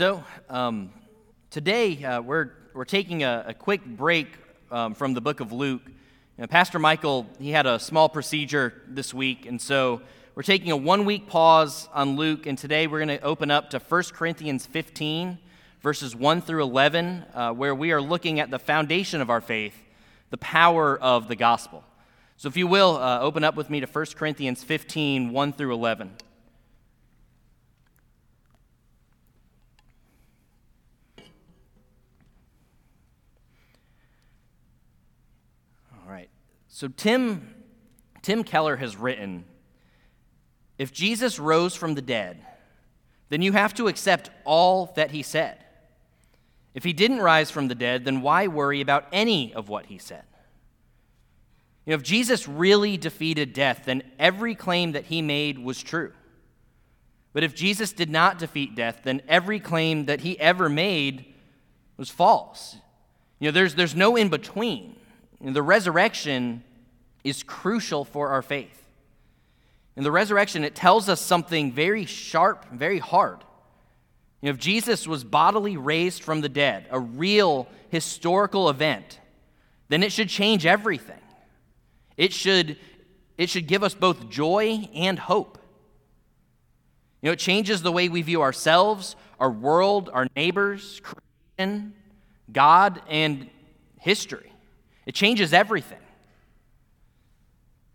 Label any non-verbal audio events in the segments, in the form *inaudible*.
So, um, today uh, we're, we're taking a, a quick break um, from the book of Luke. You know, Pastor Michael, he had a small procedure this week, and so we're taking a one week pause on Luke, and today we're going to open up to 1 Corinthians 15, verses 1 through 11, uh, where we are looking at the foundation of our faith, the power of the gospel. So, if you will, uh, open up with me to 1 Corinthians 15, 1 through 11. All right. So, Tim, Tim Keller has written If Jesus rose from the dead, then you have to accept all that he said. If he didn't rise from the dead, then why worry about any of what he said? You know, if Jesus really defeated death, then every claim that he made was true. But if Jesus did not defeat death, then every claim that he ever made was false. You know, there's, there's no in between. Know, the resurrection is crucial for our faith. In the resurrection, it tells us something very sharp, very hard. You know, if Jesus was bodily raised from the dead, a real historical event, then it should change everything. It should, it should give us both joy and hope. You know, it changes the way we view ourselves, our world, our neighbors, creation, God, and history. It changes everything.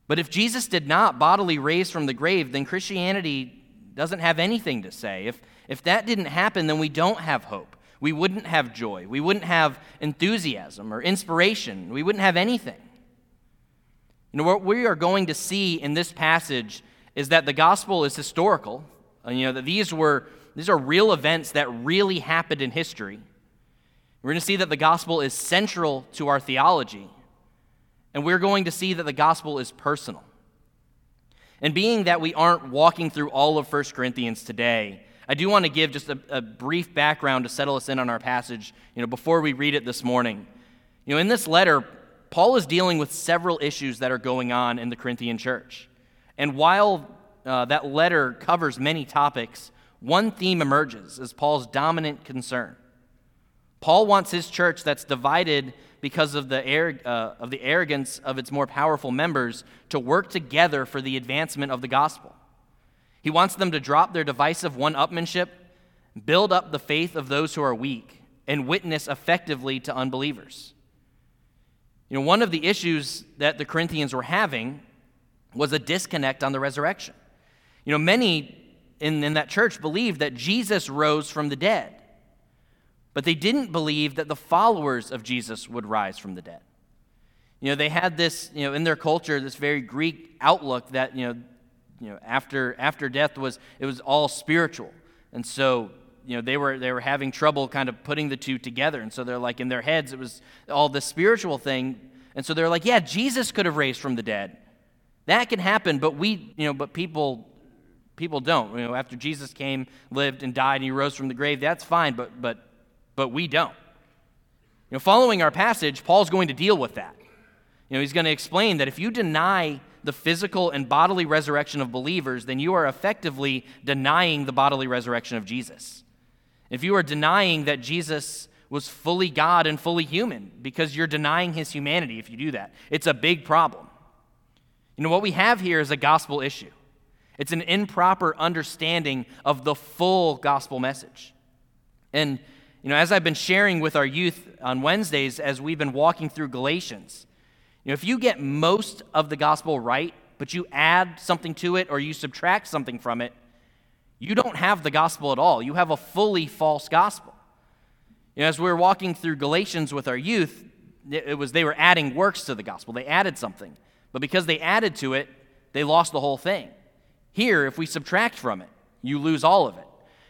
But if Jesus did not bodily raise from the grave, then Christianity doesn't have anything to say. If, if that didn't happen, then we don't have hope. We wouldn't have joy. We wouldn't have enthusiasm or inspiration. We wouldn't have anything. You know, what we are going to see in this passage is that the gospel is historical. You know, that these were these are real events that really happened in history. We're going to see that the gospel is central to our theology. And we're going to see that the gospel is personal. And being that we aren't walking through all of 1 Corinthians today, I do want to give just a, a, brief background to settle us in on our passage, you know, before we read it this morning. You know, in this letter, Paul is dealing with several issues that are going on in the Corinthian church. And while uh, that letter covers many topics, one theme emerges as Paul's dominant concern. Paul wants his church that's divided because of the, uh, of the arrogance of its more powerful members to work together for the advancement of the gospel. He wants them to drop their divisive one upmanship, build up the faith of those who are weak, and witness effectively to unbelievers. You know, one of the issues that the Corinthians were having was a disconnect on the resurrection. You know, many in, in that church believed that Jesus rose from the dead, but they didn't believe that the followers of Jesus would rise from the dead. You know, they had this, you know, in their culture, this very Greek outlook that, you know, you know after, after death was, it was all spiritual. And so you know they were they were having trouble kind of putting the two together and so they're like in their heads it was all the spiritual thing and so they're like yeah jesus could have raised from the dead that can happen but we you know but people people don't you know after jesus came lived and died and he rose from the grave that's fine but but but we don't you know following our passage paul's going to deal with that you know he's going to explain that if you deny the physical and bodily resurrection of believers then you are effectively denying the bodily resurrection of jesus if you are denying that Jesus was fully God and fully human, because you're denying his humanity if you do that, it's a big problem. You know, what we have here is a gospel issue. It's an improper understanding of the full gospel message. And, you know, as I've been sharing with our youth on Wednesdays as we've been walking through Galatians, you know, if you get most of the gospel right, but you add something to it or you subtract something from it, you don't have the gospel at all. You have a fully false gospel. You know, as we were walking through Galatians with our youth, it was they were adding works to the gospel. They added something. But because they added to it, they lost the whole thing. Here, if we subtract from it, you lose all of it.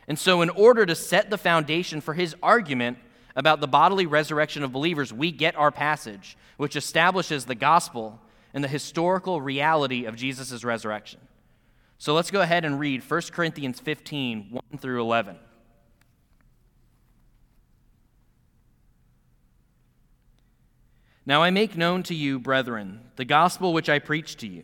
And so, in order to set the foundation for his argument about the bodily resurrection of believers, we get our passage, which establishes the gospel and the historical reality of Jesus' resurrection. So let's go ahead and read 1 Corinthians 15 1 through 11. Now I make known to you, brethren, the gospel which I preached to you,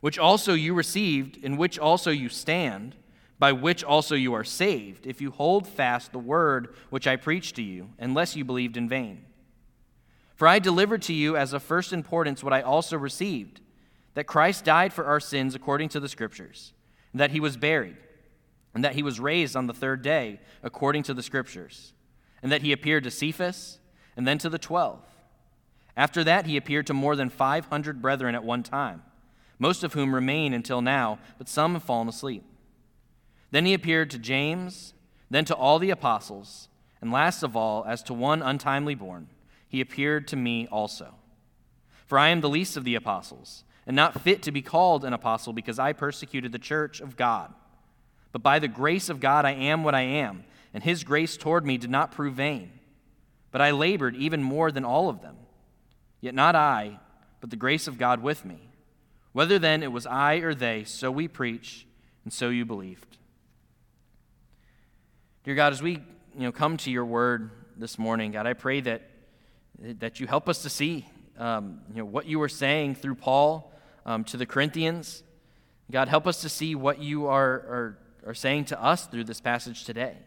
which also you received, in which also you stand, by which also you are saved, if you hold fast the word which I preached to you, unless you believed in vain. For I delivered to you as of first importance what I also received that Christ died for our sins according to the Scriptures, and that he was buried, and that he was raised on the third day according to the Scriptures, and that he appeared to Cephas, and then to the twelve. After that, he appeared to more than 500 brethren at one time, most of whom remain until now, but some have fallen asleep. Then he appeared to James, then to all the apostles, and last of all, as to one untimely born, he appeared to me also. For I am the least of the apostles, and not fit to be called an apostle because I persecuted the church of God. But by the grace of God I am what I am, and his grace toward me did not prove vain. But I labored even more than all of them. Yet not I, but the grace of God with me. Whether then it was I or they, so we preach, and so you believed. Dear God, as we you know, come to your word this morning, God, I pray that, that you help us to see um, you know, what you were saying through Paul um, to the Corinthians. God, help us to see what you are, are, are saying to us through this passage today.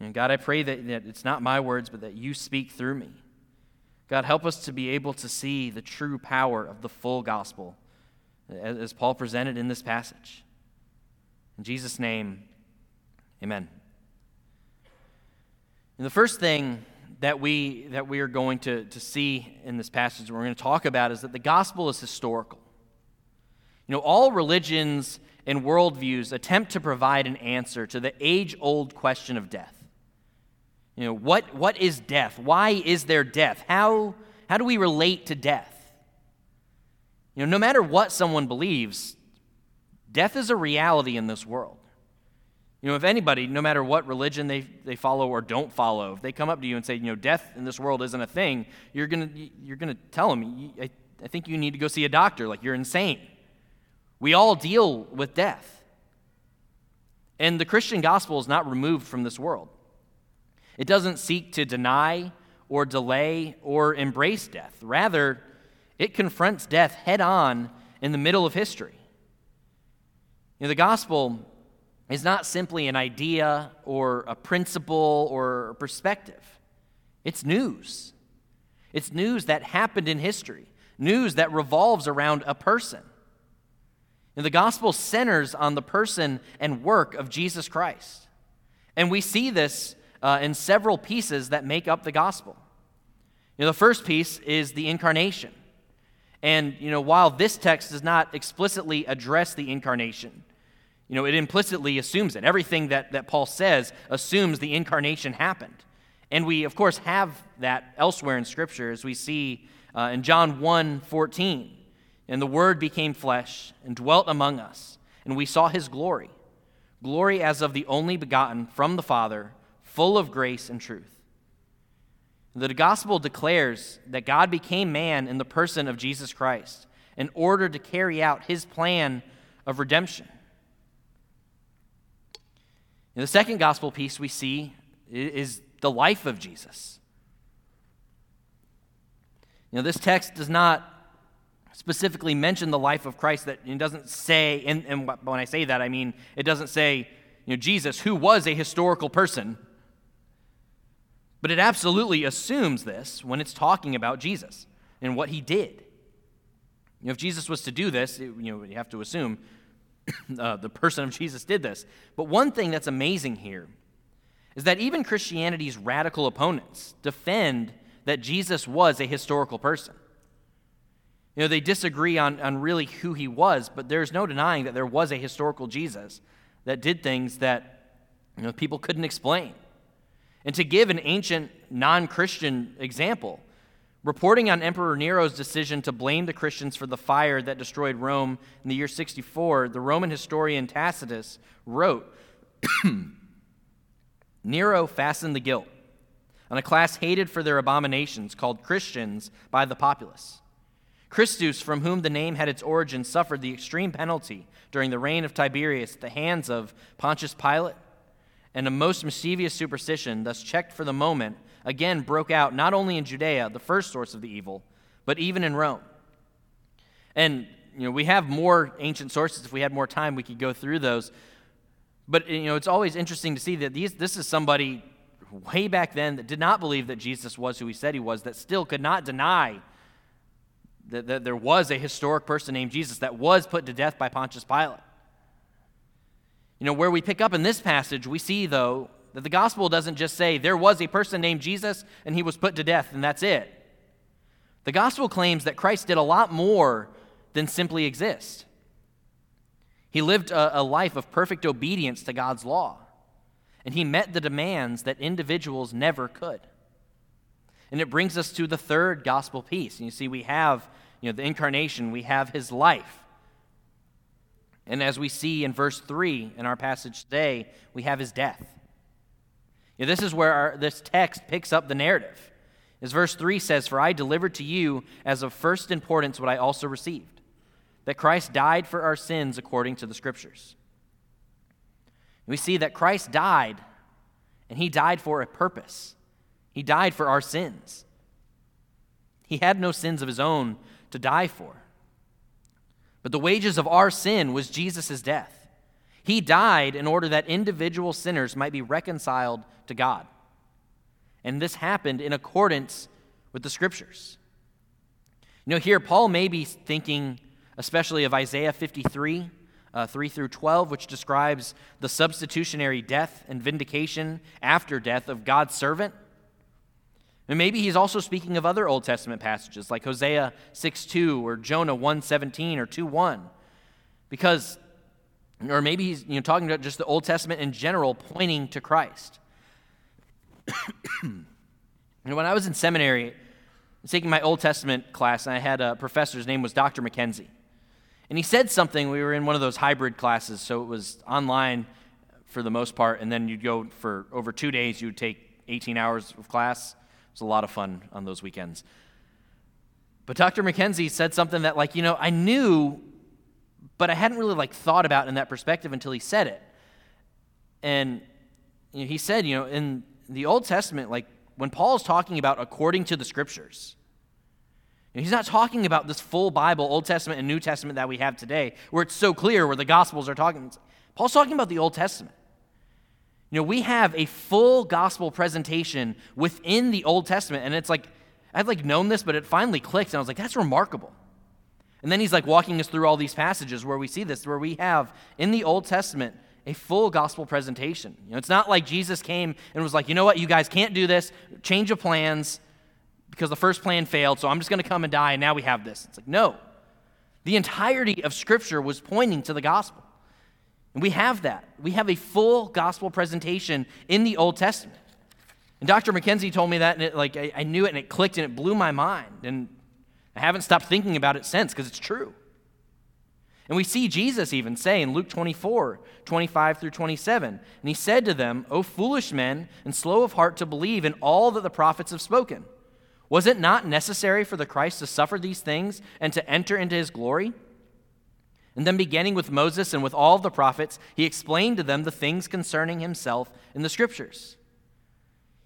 And God, I pray that, that it's not my words, but that you speak through me. God, help us to be able to see the true power of the full gospel as, as Paul presented in this passage. In Jesus' name, amen. And the first thing that we, that we are going to, to see in this passage, we're going to talk about, is that the gospel is historical. You know, all religions and worldviews attempt to provide an answer to the age old question of death. You know, what, what is death? Why is there death? How, how do we relate to death? You know, no matter what someone believes, death is a reality in this world. You know, if anybody, no matter what religion they, they follow or don't follow, if they come up to you and say, you know, death in this world isn't a thing, you're going you're gonna tell them, I, I think you need to go see a doctor. Like, you're insane. We all deal with death. And the Christian gospel is not removed from this world. It doesn't seek to deny or delay or embrace death. Rather, it confronts death head on in the middle of history. You know, the gospel is not simply an idea or a principle or a perspective, it's news. It's news that happened in history, news that revolves around a person. And the gospel centers on the person and work of Jesus Christ. And we see this uh, in several pieces that make up the gospel. You know, the first piece is the incarnation. And, you know, while this text does not explicitly address the incarnation, you know, it implicitly assumes it. Everything that, that Paul says assumes the incarnation happened. And we, of course, have that elsewhere in Scripture, as we see uh, in John 1 14. And the Word became flesh and dwelt among us, and we saw his glory glory as of the only begotten from the Father, full of grace and truth. The gospel declares that God became man in the person of Jesus Christ in order to carry out his plan of redemption. In the second gospel piece we see is the life of Jesus. You know, this text does not specifically mention the life of Christ. That it doesn't say, and, and when I say that, I mean it doesn't say, you know, Jesus, who was a historical person. But it absolutely assumes this when it's talking about Jesus and what he did. You know, if Jesus was to do this, it, you know, you have to assume *coughs* uh, the person of Jesus did this. But one thing that's amazing here is that even Christianity's radical opponents defend that Jesus was a historical person. You know, they disagree on, on really who he was, but there's no denying that there was a historical Jesus that did things that you know, people couldn't explain. And to give an ancient non Christian example, Reporting on Emperor Nero's decision to blame the Christians for the fire that destroyed Rome in the year 64, the Roman historian Tacitus wrote *clears throat* Nero fastened the guilt on a class hated for their abominations called Christians by the populace. Christus, from whom the name had its origin, suffered the extreme penalty during the reign of Tiberius at the hands of Pontius Pilate, and a most mischievous superstition, thus checked for the moment, again broke out not only in Judea, the first source of the evil, but even in Rome. And you know, we have more ancient sources. If we had more time, we could go through those. But you know, it's always interesting to see that these, this is somebody way back then that did not believe that Jesus was who he said he was, that still could not deny that, that there was a historic person named Jesus that was put to death by Pontius Pilate. You know, where we pick up in this passage, we see, though, that the gospel doesn't just say there was a person named Jesus and he was put to death and that's it. The gospel claims that Christ did a lot more than simply exist. He lived a, a, life of perfect obedience to God's law, and he met the demands that individuals never could. And it brings us to the third gospel piece. And you see, we have you know, the incarnation, we have his life. And as we see in verse 3 in our passage today, we have his death. This is where our, this text picks up the narrative. As verse 3 says, For I delivered to you as of first importance what I also received that Christ died for our sins according to the Scriptures. We see that Christ died, and he died for a purpose. He died for our sins. He had no sins of his own to die for. But the wages of our sin was Jesus' death. He died in order that individual sinners might be reconciled to God. And this happened in accordance with the scriptures. You know, here Paul may be thinking especially of Isaiah 53, uh, 3 through 12, which describes the substitutionary death and vindication after death of God's servant. And maybe he's also speaking of other Old Testament passages like Hosea 6 2 or Jonah 1 17 or 2 1. Because, or maybe he's you know, talking about just the Old Testament in general, pointing to Christ. *coughs* and when I was in seminary, I was taking my Old Testament class, and I had a professor, his name was Dr. McKenzie. And he said something, we were in one of those hybrid classes, so it was online for the most part, and then you'd go for over two days, you'd take 18 hours of class. It was a lot of fun on those weekends. But Dr. McKenzie said something that, like, you know, I knew, but I hadn't really, like, thought about in that perspective until he said it. And you know, he said, you know, in the Old Testament, like, when Paul's talking about according to the scriptures, he's not talking about this full Bible, Old Testament and New Testament that we have today, where it's so clear, where the Gospels are talking. Paul's talking about the Old Testament. You know, we have a full gospel presentation within the Old Testament, and it's like, I've like known this, but it finally clicked, and I was like, that's remarkable. And then he's like walking us through all these passages where we see this, where we have in the Old Testament a full gospel presentation. You know, it's not like Jesus came and was like, you know what, you guys can't do this, change of plans, because the first plan failed, so I'm just going to come and die, and now we have this. It's like, no. The entirety of Scripture was pointing to the gospel. And we have that. We have a full gospel presentation in the Old Testament. And Dr. McKenzie told me that, and it, like I, I knew it, and it clicked, and it blew my mind. And I haven't stopped thinking about it since because it's true. And we see Jesus even say in Luke 24, 25 through 27, and he said to them, O foolish men, and slow of heart to believe in all that the prophets have spoken. Was it not necessary for the Christ to suffer these things and to enter into his glory? And then, beginning with Moses and with all the prophets, he explained to them the things concerning himself in the scriptures.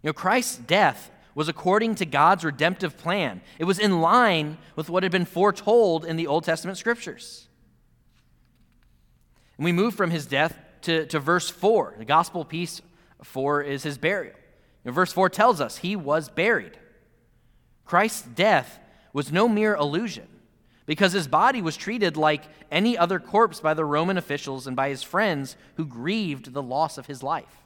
You know, Christ's death was according to God's redemptive plan, it was in line with what had been foretold in the Old Testament scriptures. And we move from his death to, to verse 4. The gospel piece 4 is his burial. Know, verse 4 tells us he was buried. Christ's death was no mere illusion because his body was treated like any other corpse by the Roman officials and by his friends who grieved the loss of his life.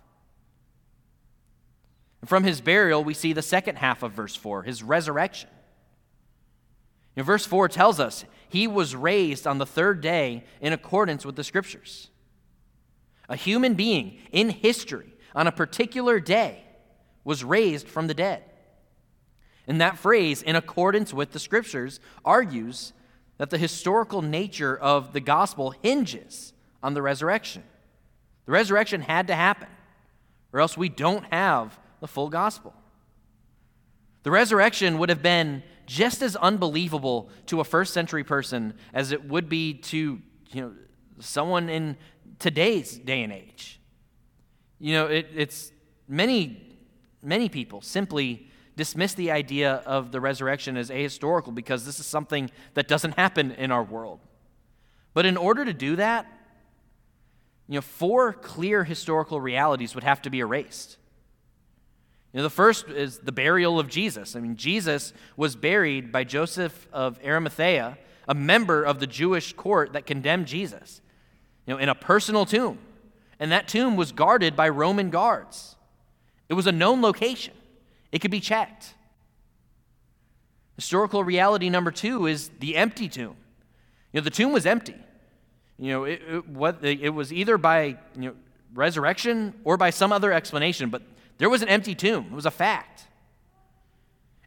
From his burial, we see the second half of verse 4, his resurrection. You verse 4 tells us he was raised on the third day in accordance with the scriptures. A human being in history on a particular day was raised from the dead. And that phrase, in accordance with the scriptures, argues that the historical nature of the gospel hinges on the resurrection. The resurrection had to happen, or else we don't have the full gospel. The resurrection would have been just as unbelievable to a first century person as it would be to you know, someone in today's day and age. You know, it, it's many, many people simply dismiss the idea of the resurrection as ahistorical because this is something that doesn't happen in our world. But in order to do that, you know, four clear historical realities would have to be erased. You know, the first is the burial of Jesus. I mean, Jesus was buried by Joseph of Arimathea, a member of the Jewish court that condemned Jesus, you know, in a personal tomb. And that tomb was guarded by Roman guards. It was a known location, it could be checked. Historical reality number two is the empty tomb. You know, the tomb was empty. You know, it, it, what, it was either by you know, resurrection or by some other explanation, but there was an empty tomb. It was a fact.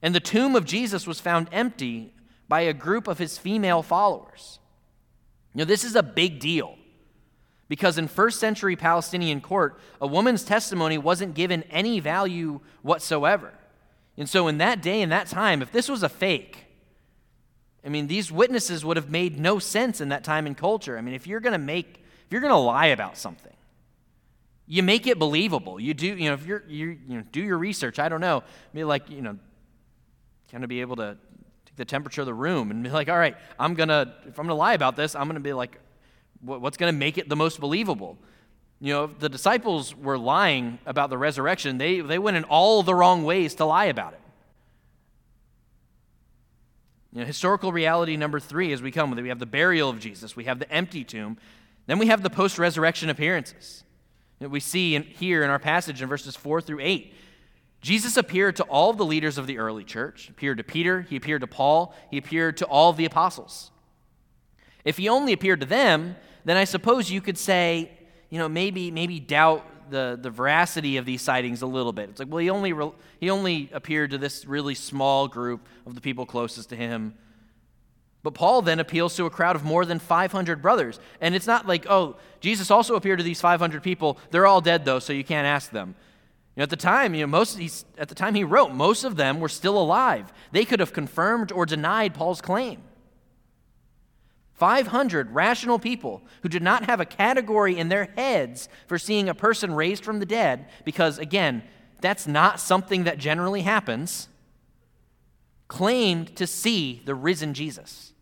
And the tomb of Jesus was found empty by a group of his female followers. Know, this is a big deal because in first century Palestinian court, a woman's testimony wasn't given any value whatsoever. And so, in that day and that time, if this was a fake, I mean, these witnesses would have made no sense in that time and culture. I mean, if you're going to make, if you're going to lie about something, you make it believable. You do, you know, if you're, you you know, do your research. I don't know, be like, you know, kind of be able to take the temperature of the room and be like, all right, I'm gonna, if I'm gonna lie about this, I'm gonna be like, what's gonna make it the most believable? You know, the disciples were lying about the resurrection. They, they went in all the wrong ways to lie about it. You know, historical reality number three as we come with it, we have the burial of Jesus, we have the empty tomb, then we have the post resurrection appearances. That we see in, here in our passage in verses four through eight. Jesus appeared to all the leaders of the early church. Appeared to Peter, he appeared to Paul, he appeared to all the apostles. If he only appeared to them, then I suppose you could say you know, maybe, maybe doubt the, the veracity of these sightings a little bit. It's like, well, he only, re- he only appeared to this really small group of the people closest to him. But Paul then appeals to a crowd of more than 500 brothers. And it's not like, oh, Jesus also appeared to these 500 people. They're all dead, though, so you can't ask them. You know, at the time, you know, most at the time he wrote, most of them were still alive. They could have confirmed or denied Paul's claim. 500 rational people who did not have a category in their heads for seeing a person raised from the dead, because again, that's not something that generally happens, claimed to see the risen Jesus.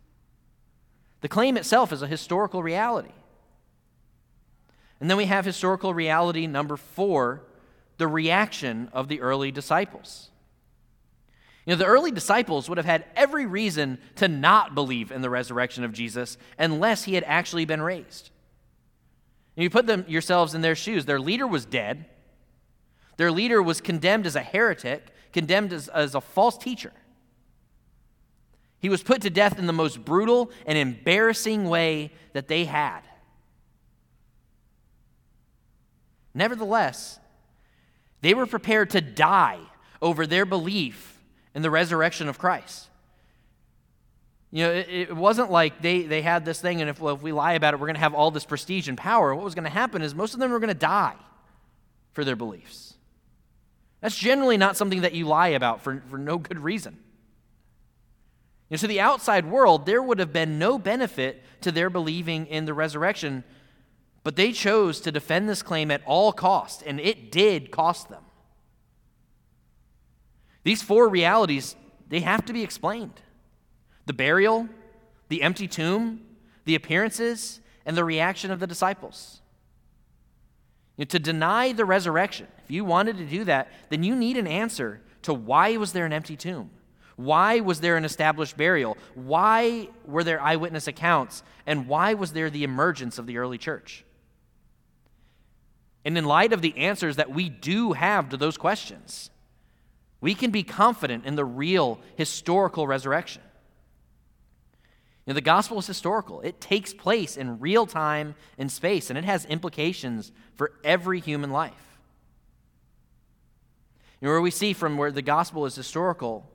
The claim itself is a historical reality. And then we have historical reality number four the reaction of the early disciples. You know, the early disciples would have had every reason to not believe in the resurrection of Jesus unless he had actually been raised. And you put them yourselves in their shoes. Their leader was dead. Their leader was condemned as a heretic, condemned as, as a false teacher. He was put to death in the most brutal and embarrassing way that they had. Nevertheless, they were prepared to die over their belief in the resurrection of Christ. You know, it, it, wasn't like they, they had this thing, and if, well, if we lie about it, we're going to have all this prestige and power. What was going to happen is most of them were going to die for their beliefs. That's generally not something that you lie about for, for no good reason. Know, to the outside world, there would have been no benefit to their believing in the resurrection, but they chose to defend this claim at all cost, and it did cost them. These four realities, they have to be explained the burial, the empty tomb, the appearances, and the reaction of the disciples. You know, to deny the resurrection, if you wanted to do that, then you need an answer to why was there an empty tomb? Why was there an established burial? Why were there eyewitness accounts? And why was there the emergence of the early church? And in light of the answers that we do have to those questions, we can be confident in the real historical resurrection. You know, the gospel is historical. It takes place in real time and space, and it has implications for every human life. You know, where we see from where the gospel is historical,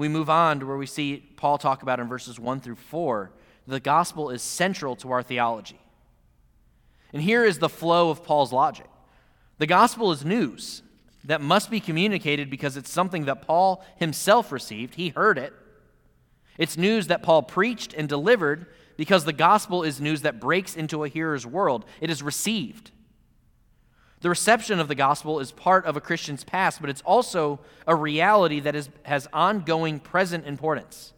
we move on to where we see Paul talk about in verses 1 through 4 the gospel is central to our theology. And here is the flow of Paul's logic the gospel is news that must be communicated because it's something that Paul himself received. He heard it. It's news that Paul preached and delivered because the gospel is news that breaks into a hearer's world. It is received. The reception of the gospel is part of a Christian's past, but it's also a reality that is, has ongoing present importance.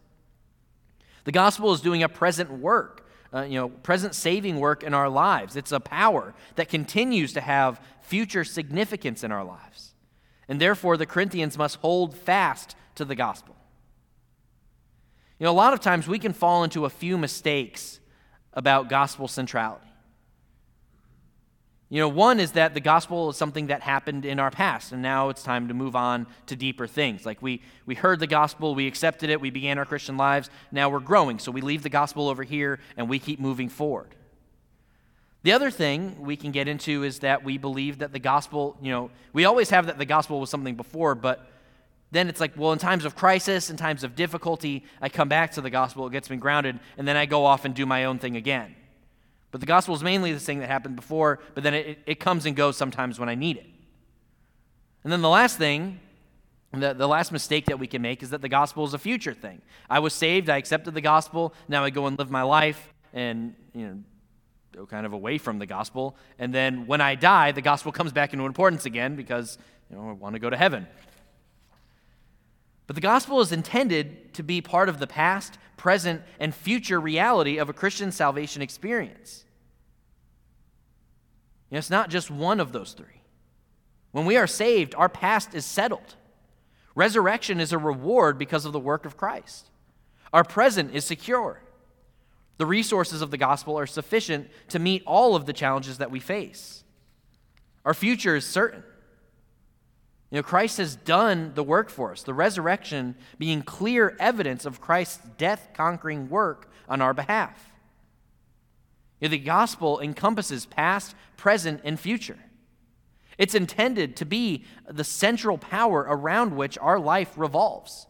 The gospel is doing a present work uh, you know, present saving work in our lives. It's a power that continues to have future significance in our lives. And therefore, the Corinthians must hold fast to the gospel. You know, a lot of times we can fall into a few mistakes about gospel centrality. You know, one is that the gospel is something that happened in our past, and now it's time to move on to deeper things. Like we, we heard the gospel, we accepted it, we began our Christian lives, now we're growing. So we leave the gospel over here and we keep moving forward. The other thing we can get into is that we believe that the gospel, you know, we always have that the gospel was something before, but then it's like, well, in times of crisis, in times of difficulty, I come back to the gospel, it gets me grounded, and then I go off and do my own thing again. But the gospel is mainly this thing that happened before, but then it, it comes and goes sometimes when I need it. And then the last thing, the, the last mistake that we can make is that the gospel is a future thing. I was saved, I accepted the gospel, now I go and live my life and, you know, go kind of away from the gospel. And then when I die, the gospel comes back into importance again because, you know, I want to go to heaven. But the gospel is intended to be part of the past, present, and future reality of a Christian salvation experience. It's not just one of those three. When we are saved, our past is settled. Resurrection is a reward because of the work of Christ. Our present is secure. The resources of the gospel are sufficient to meet all of the challenges that we face. Our future is certain. You know, Christ has done the work for us, the resurrection being clear evidence of Christ's death conquering work on our behalf. You know, the gospel encompasses past, present, and future. It's intended to be the central power around which our life revolves.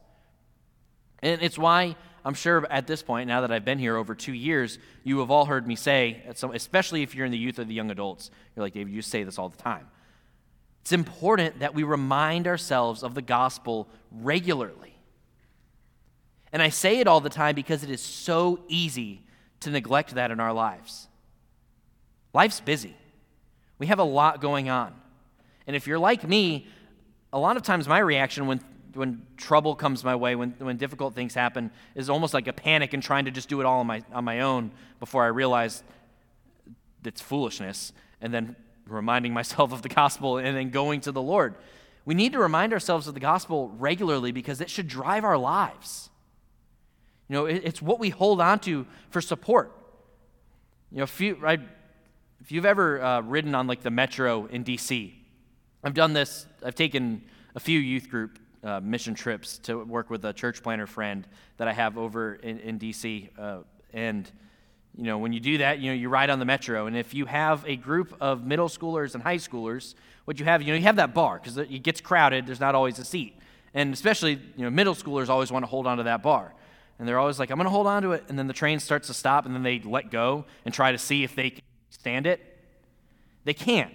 And it's why I'm sure at this point, now that I've been here over two years, you have all heard me say, especially if you're in the youth or the young adults, you're like, David, you say this all the time. It's important that we remind ourselves of the gospel regularly. And I say it all the time because it is so easy to neglect that in our lives. Life's busy, we have a lot going on. And if you're like me, a lot of times my reaction when, when trouble comes my way, when, when difficult things happen, is almost like a panic and trying to just do it all on my, on my own before I realize it's foolishness. And then reminding myself of the gospel and then going to the Lord. We need to remind ourselves of the gospel regularly because it should drive our lives. You know, it's what we hold on to for support. You know, if, you, right, if you've ever uh, ridden on like the metro in DC, I've done this, I've taken a few youth group uh, mission trips to work with a church planter friend that I have over in, in DC. Uh, and you know, when you do that, you know, you ride on the metro. And if you have a group of middle schoolers and high schoolers, what you have, you know, you have that bar because it gets crowded. There's not always a seat. And especially, you know, middle schoolers always want to hold on to that bar. And they're always like, I'm going to hold on to it. And then the train starts to stop, and then they let go and try to see if they can stand it. They can't.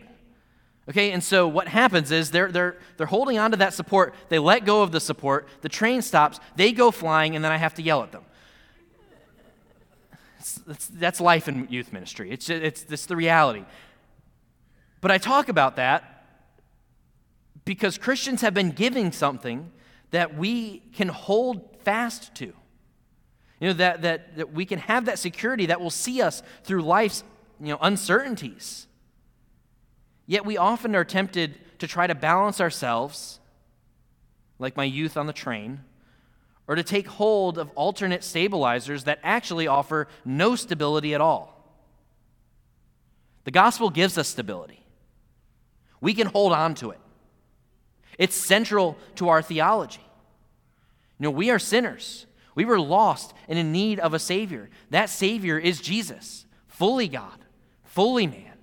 Okay, and so what happens is they're, they're, they're holding on to that support. They let go of the support. The train stops. They go flying, and then I have to yell at them. That's, that's life in youth ministry. It's, it's, it's the reality. But I talk about that because Christians have been giving something that we can hold fast to. You know, that, that, that we can have that security that will see us through life's you know, uncertainties. Yet we often are tempted to try to balance ourselves, like my youth on the train, or to take hold of alternate stabilizers that actually offer no stability at all. The gospel gives us stability. We can hold on to it. It's central to our theology. You know, we are sinners. We were lost and in need of a Savior. That Savior is Jesus, fully God, fully man,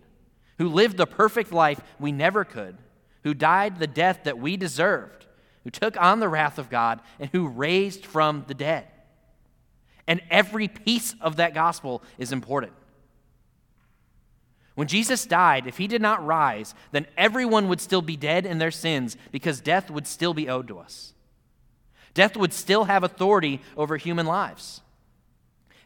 who lived the perfect life we never could, who died the death that we deserved who took on the wrath of God, and who raised from the dead. And every piece of that gospel is important. When Jesus died, if he did not rise, then everyone would still be dead in their sins because death would still be owed to us. Death would still have authority over human lives.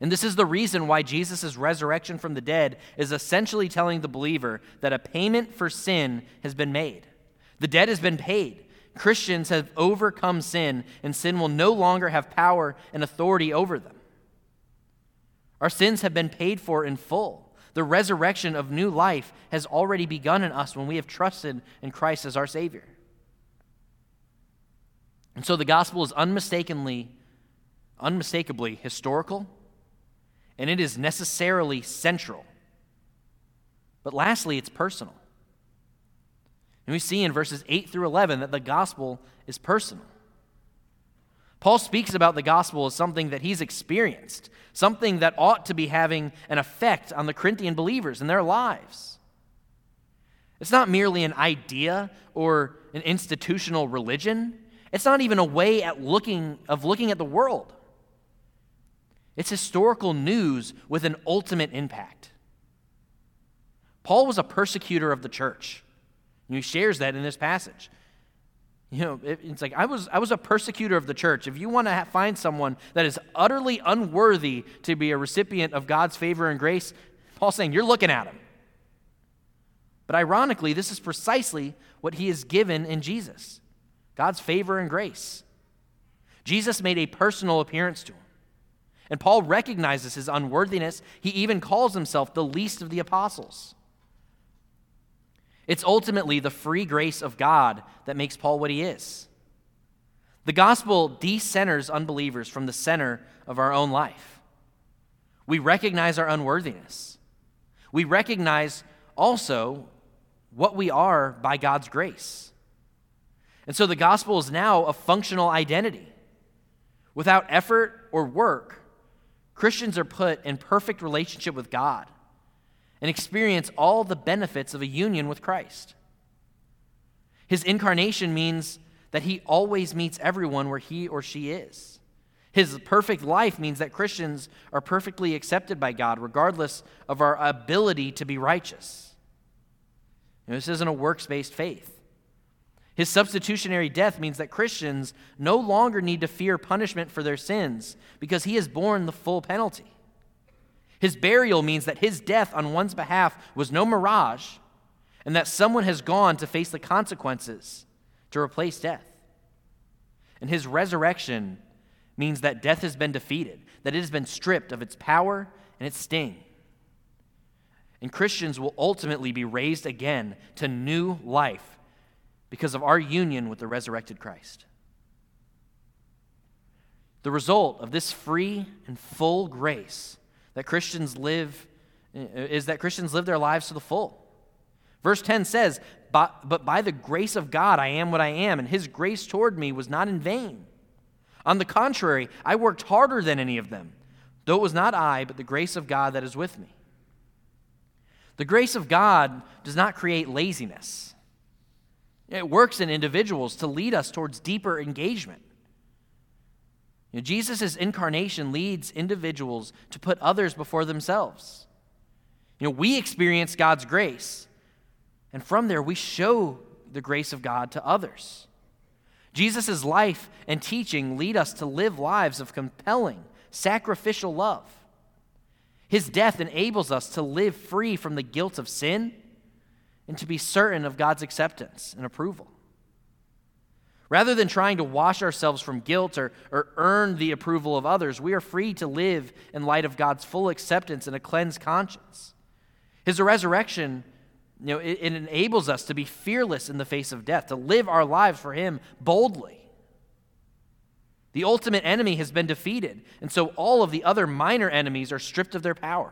And this is the reason why Jesus' resurrection from the dead is essentially telling the believer that a payment for sin has been made. The debt has been paid. Christians have overcome sin, and sin will no longer have power and authority over them. Our sins have been paid for in full. The resurrection of new life has already begun in us when we have trusted in Christ as our Savior. And so the gospel is unmistakably, unmistakably historical, and it is necessarily central. But lastly, it's personal. And we see in verses 8 through 11 that the gospel is personal. Paul speaks about the gospel as something that he's experienced, something that ought to be having an effect on the Corinthian believers in their lives. It's not merely an idea or an institutional religion. It's not even a way at looking, of looking at the world. It's historical news with an ultimate impact. Paul was a persecutor of the church. And he shares that in this passage. You know, it's like I was, I was a persecutor of the church. If you want to find someone that is utterly unworthy to be a recipient of God's favor and grace, Paul's saying, you're looking at him. But ironically, this is precisely what he is given in Jesus God's favor and grace. Jesus made a personal appearance to him. And Paul recognizes his unworthiness. He even calls himself the least of the apostles. It's ultimately the free grace of God that makes Paul what he is. The gospel decenters unbelievers from the center of our own life. We recognize our unworthiness. We recognize also what we are by God's grace. And so the gospel is now a functional identity. Without effort or work, Christians are put in perfect relationship with God and experience all the benefits of a union with Christ. His incarnation means that he always meets everyone where he or she is. His perfect life means that Christians are perfectly accepted by God, regardless of our ability to be righteous. You know, this isn't a works based faith. His substitutionary death means that Christians no longer need to fear punishment for their sins because he has borne the full penalty. His burial means that his death on one's behalf was no mirage and that someone has gone to face the consequences to replace death. And his resurrection means that death has been defeated, that it has been stripped of its power and its sting. And Christians will ultimately be raised again to new life because of our union with the resurrected Christ. The result of this free and full grace that Christians live is that Christians live their lives to the full. Verse 10 says, But by the grace of God I am what I am, and his grace toward me was not in vain. On the contrary, I worked harder than any of them, though it was not I, but the grace of God that is with me. The grace of God does not create laziness. It works in individuals to lead us towards deeper engagement. You know, Jesus' incarnation leads individuals to put others before themselves. You know, we experience God's grace, and from there we show the grace of God to others. Jesus' life and teaching lead us to live lives of compelling, sacrificial love. His death enables us to live free from the guilt of sin and to be certain of God's acceptance and approval. Rather than trying to wash ourselves from guilt or, or earn the approval of others, we are free to live in light of God's full acceptance and a cleansed conscience. His resurrection, you know, it, it enables us to be fearless in the face of death, to live our lives for Him boldly. The ultimate enemy has been defeated, and so all of the other minor enemies are stripped of their power.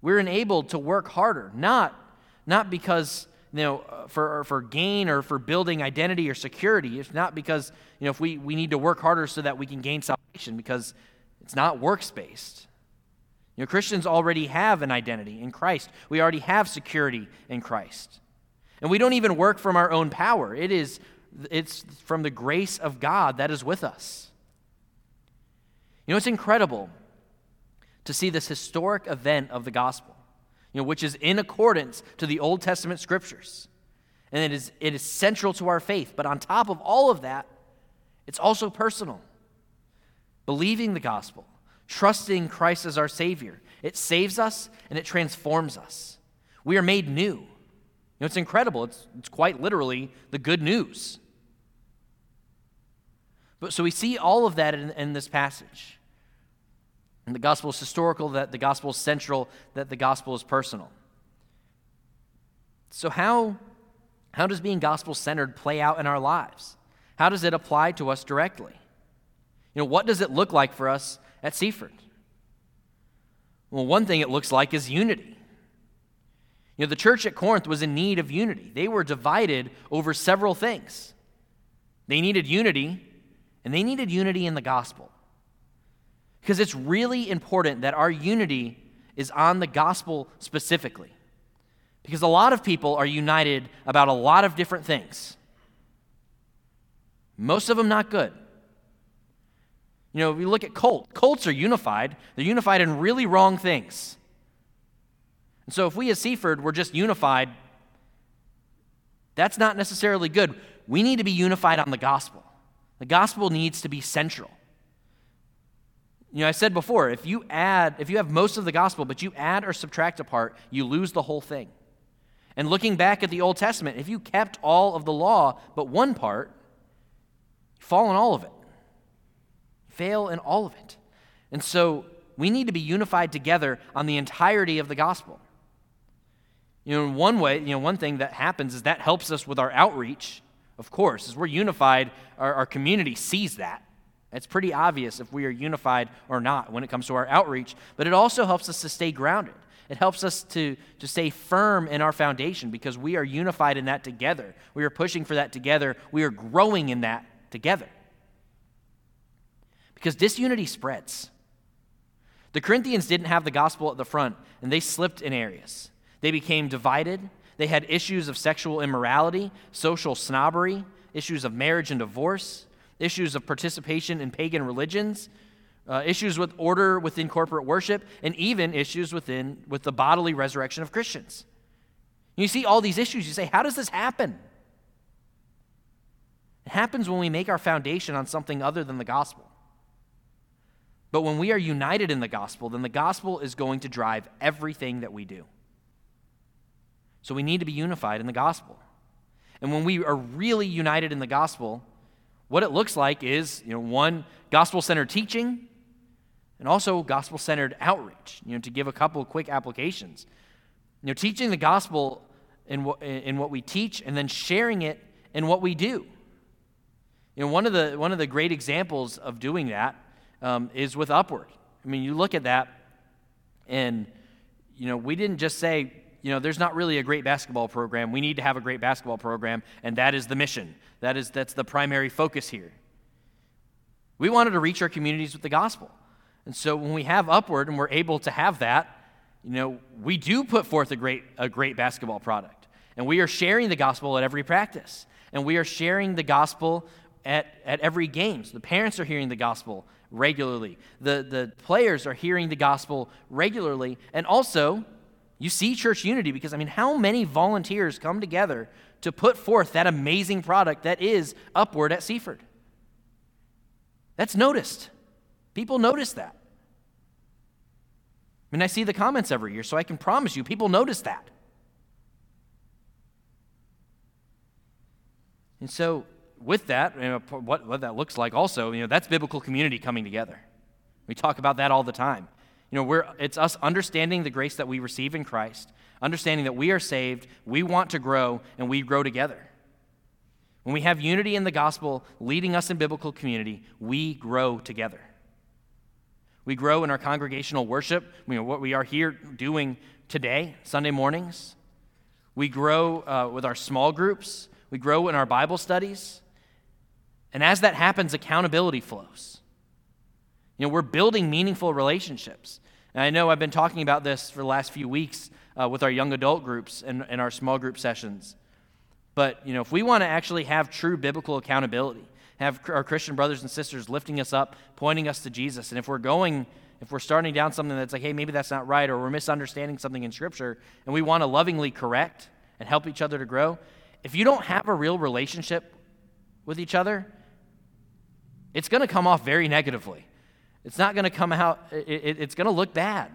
We're enabled to work harder, not, not because you know, uh, for, for gain or for building identity or security. It's not because, you know, if we, we need to work harder so that we can gain salvation, because it's not works based. You know, Christians already have an identity in Christ. We already have security in Christ. And we don't even work from our own power. It is it's from the grace of God that is with us. You know, it's incredible to see this historic event of the gospel you know, which is in accordance to the Old Testament scriptures. And it is, it is central to our faith. But on top of all of that, it's also personal. Believing the gospel, trusting Christ as our Savior, it saves us and it transforms us. We are made new. You know, it's incredible. It's, it's quite literally the good news. But so we see all of that in, in this passage. And the gospel is historical, that the gospel is central, that the gospel is personal. So, how, how does being gospel centered play out in our lives? How does it apply to us directly? You know, what does it look like for us at Seaford? Well, one thing it looks like is unity. You know, the church at Corinth was in need of unity. They were divided over several things. They needed unity, and they needed unity in the gospel. Because it's really important that our unity is on the gospel specifically. Because a lot of people are united about a lot of different things. Most of them not good. You know, if you look at cults, cults are unified. They're unified in really wrong things. And so if we as Seaford were just unified, that's not necessarily good. We need to be unified on the gospel. The gospel needs to be central. You know, I said before, if you add, if you have most of the gospel, but you add or subtract a part, you lose the whole thing. And looking back at the Old Testament, if you kept all of the law but one part, you fall in all of it. You fail in all of it. And so we need to be unified together on the entirety of the gospel. You know, one way, you know, one thing that happens is that helps us with our outreach, of course. As we're unified, our, our community sees that. It's pretty obvious if we are unified or not when it comes to our outreach, but it also helps us to stay grounded. It helps us to, to stay firm in our foundation because we are unified in that together. We are pushing for that together. We are growing in that together. Because disunity spreads. The Corinthians didn't have the gospel at the front, and they slipped in areas. They became divided. They had issues of sexual immorality, social snobbery, issues of marriage and divorce, issues of participation in pagan religions, uh, issues with order within corporate worship, and even issues within with the bodily resurrection of Christians. You see all these issues, you say, how does this happen? It happens when we make our foundation on something other than the gospel. But when we are united in the gospel, then the gospel is going to drive everything that we do. So we need to be unified in the gospel. And when we are really united in the gospel, what it looks like is, you know, one gospel centered teaching, and also gospel centered outreach, you know, to give a couple quick applications. You know, teaching the gospel in what, in what we teach and then sharing it in what we do. You know, one of the, one of the great examples of doing that um, is with Upward. I mean, you look at that, and, you know, we didn't just say, you know, there's not really a great basketball program. We need to have a great basketball program, and that is the mission. That is, that's the primary focus here. We wanted to reach our communities with the gospel. And so when we have upward and we're able to have that, you know, we do put forth a great, a great basketball product. And we are sharing the gospel at every practice. And we are sharing the gospel at, at every game. So the parents are hearing the gospel regularly. The, the players are hearing the gospel regularly. And also, you see church unity because, I mean, how many volunteers come together to put forth that amazing product that is Upward at Seaford? That's noticed. People notice that. I mean, I see the comments every year, so I can promise you, people notice that. And so, with that, you know, what, what that looks like also, you know, that's biblical community coming together. We talk about that all the time. You know, we're, it's us understanding the grace that we receive in Christ, understanding that we are saved, we want to grow, and we grow together. When we have unity in the gospel leading us in biblical community, we grow together. We grow in our congregational worship, you know, what we are here doing today, Sunday mornings. We grow uh, with our small groups. We grow in our Bible studies. And as that happens, accountability flows. You know, we're building meaningful relationships. And I know I've been talking about this for the last few weeks uh, with our young adult groups and, and our small group sessions. But, you know, if we want to actually have true biblical accountability, have our Christian brothers and sisters lifting us up, pointing us to Jesus. And if we're going, if we're starting down something that's like, hey, maybe that's not right, or we're misunderstanding something in Scripture, and we want to lovingly correct and help each other to grow, if you don't have a real relationship with each other, it's going to come off very negatively. It's not going to come out, it, it, it's going to look bad.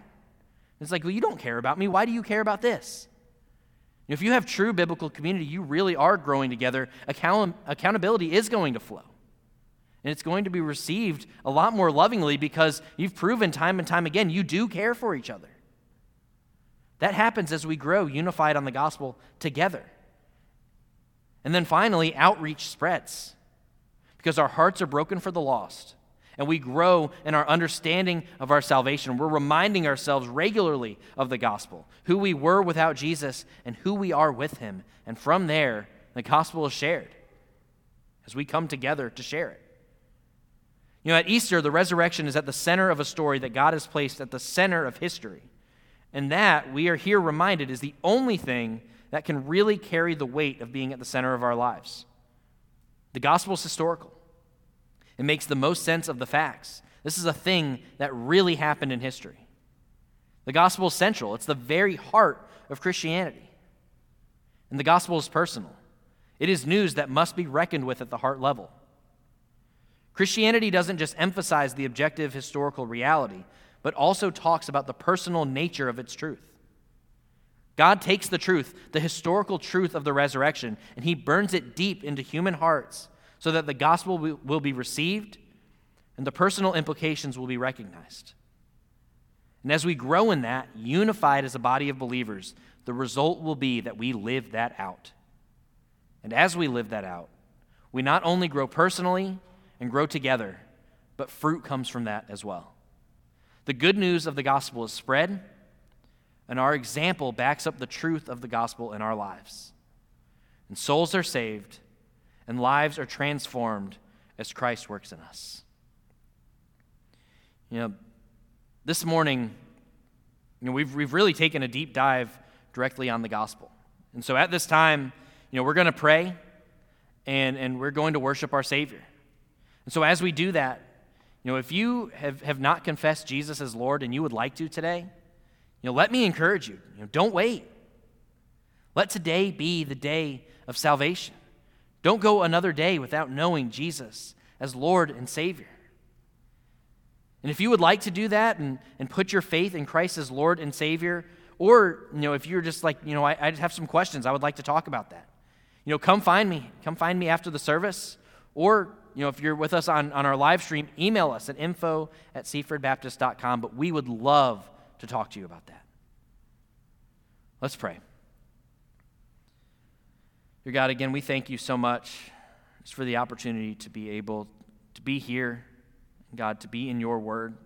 It's like, well, you don't care about me. Why do you care about this? If you have true biblical community, you really are growing together. Account- accountability is going to flow. And it's going to be received a lot more lovingly because you've proven time and time again you do care for each other. That happens as we grow unified on the gospel together. And then finally, outreach spreads because our hearts are broken for the lost and we grow in our understanding of our salvation. We're reminding ourselves regularly of the gospel, who we were without Jesus and who we are with him. And from there, the gospel is shared as we come together to share it. You know, at Easter, the resurrection is at the center of a story that God has placed at the center of history. And that, we are here reminded, is the only thing that can really carry the weight of being at the center of our lives. The gospel is historical, it makes the most sense of the facts. This is a thing that really happened in history. The gospel is central, it's the very heart of Christianity. And the gospel is personal. It is news that must be reckoned with at the heart level. Christianity doesn't just emphasize the objective historical reality, but also talks about the personal nature of its truth. God takes the truth, the historical truth of the resurrection, and he burns it deep into human hearts so that the gospel will be received and the personal implications will be recognized. And as we grow in that, unified as a body of believers, the result will be that we live that out. And as we live that out, we not only grow personally and grow together, but fruit comes from that as well. The good news of the gospel is spread, and our example backs up the truth of the gospel in our lives. And souls are saved, and lives are transformed as Christ works in us. You know, this morning, you know, we've, we've really taken a deep dive directly on the gospel. And so at this time, you know, we're going to pray and, and we're going to worship our Savior. And so as we do that, you know, if you have, have not confessed Jesus as Lord and you would like to today, you know, let me encourage you. you know, don't wait. Let today be the day of salvation. Don't go another day without knowing Jesus as Lord and Savior. And if you would like to do that and, and put your faith in Christ as Lord and Savior, or you know, if you're just like, you know, I, I have some questions, I would like to talk about that. You know, come find me. Come find me after the service. Or you know, if you're with us on, on our live stream, email us at info at seafordbaptist.com. But we would love to talk to you about that. Let's pray. Dear God, again, we thank you so much just for the opportunity to be able to be here, God, to be in your word.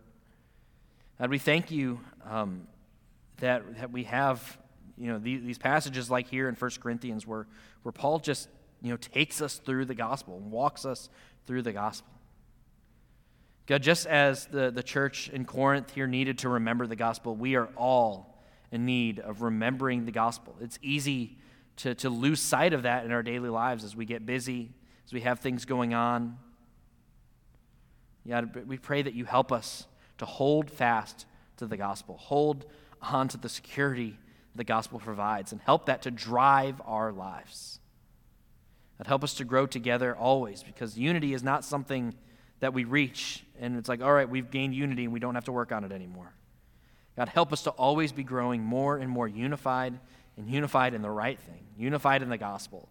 God, we thank you um, that, that we have, you know, these, these passages like here in 1 Corinthians where, where Paul just, you know, takes us through the gospel and walks us through the gospel. God, just as the, the church in Corinth here needed to remember the gospel, we are all in need of remembering the gospel. It's easy to, to lose sight of that in our daily lives as we get busy, as we have things going on. God, we pray that you help us to hold fast to the gospel, hold on to the security the gospel provides, and help that to drive our lives. God, help us to grow together always because unity is not something that we reach and it's like, all right, we've gained unity and we don't have to work on it anymore. God, help us to always be growing more and more unified and unified in the right thing, unified in the gospel.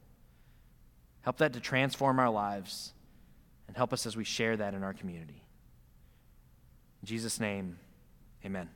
Help that to transform our lives and help us as we share that in our community. In Jesus' name, amen.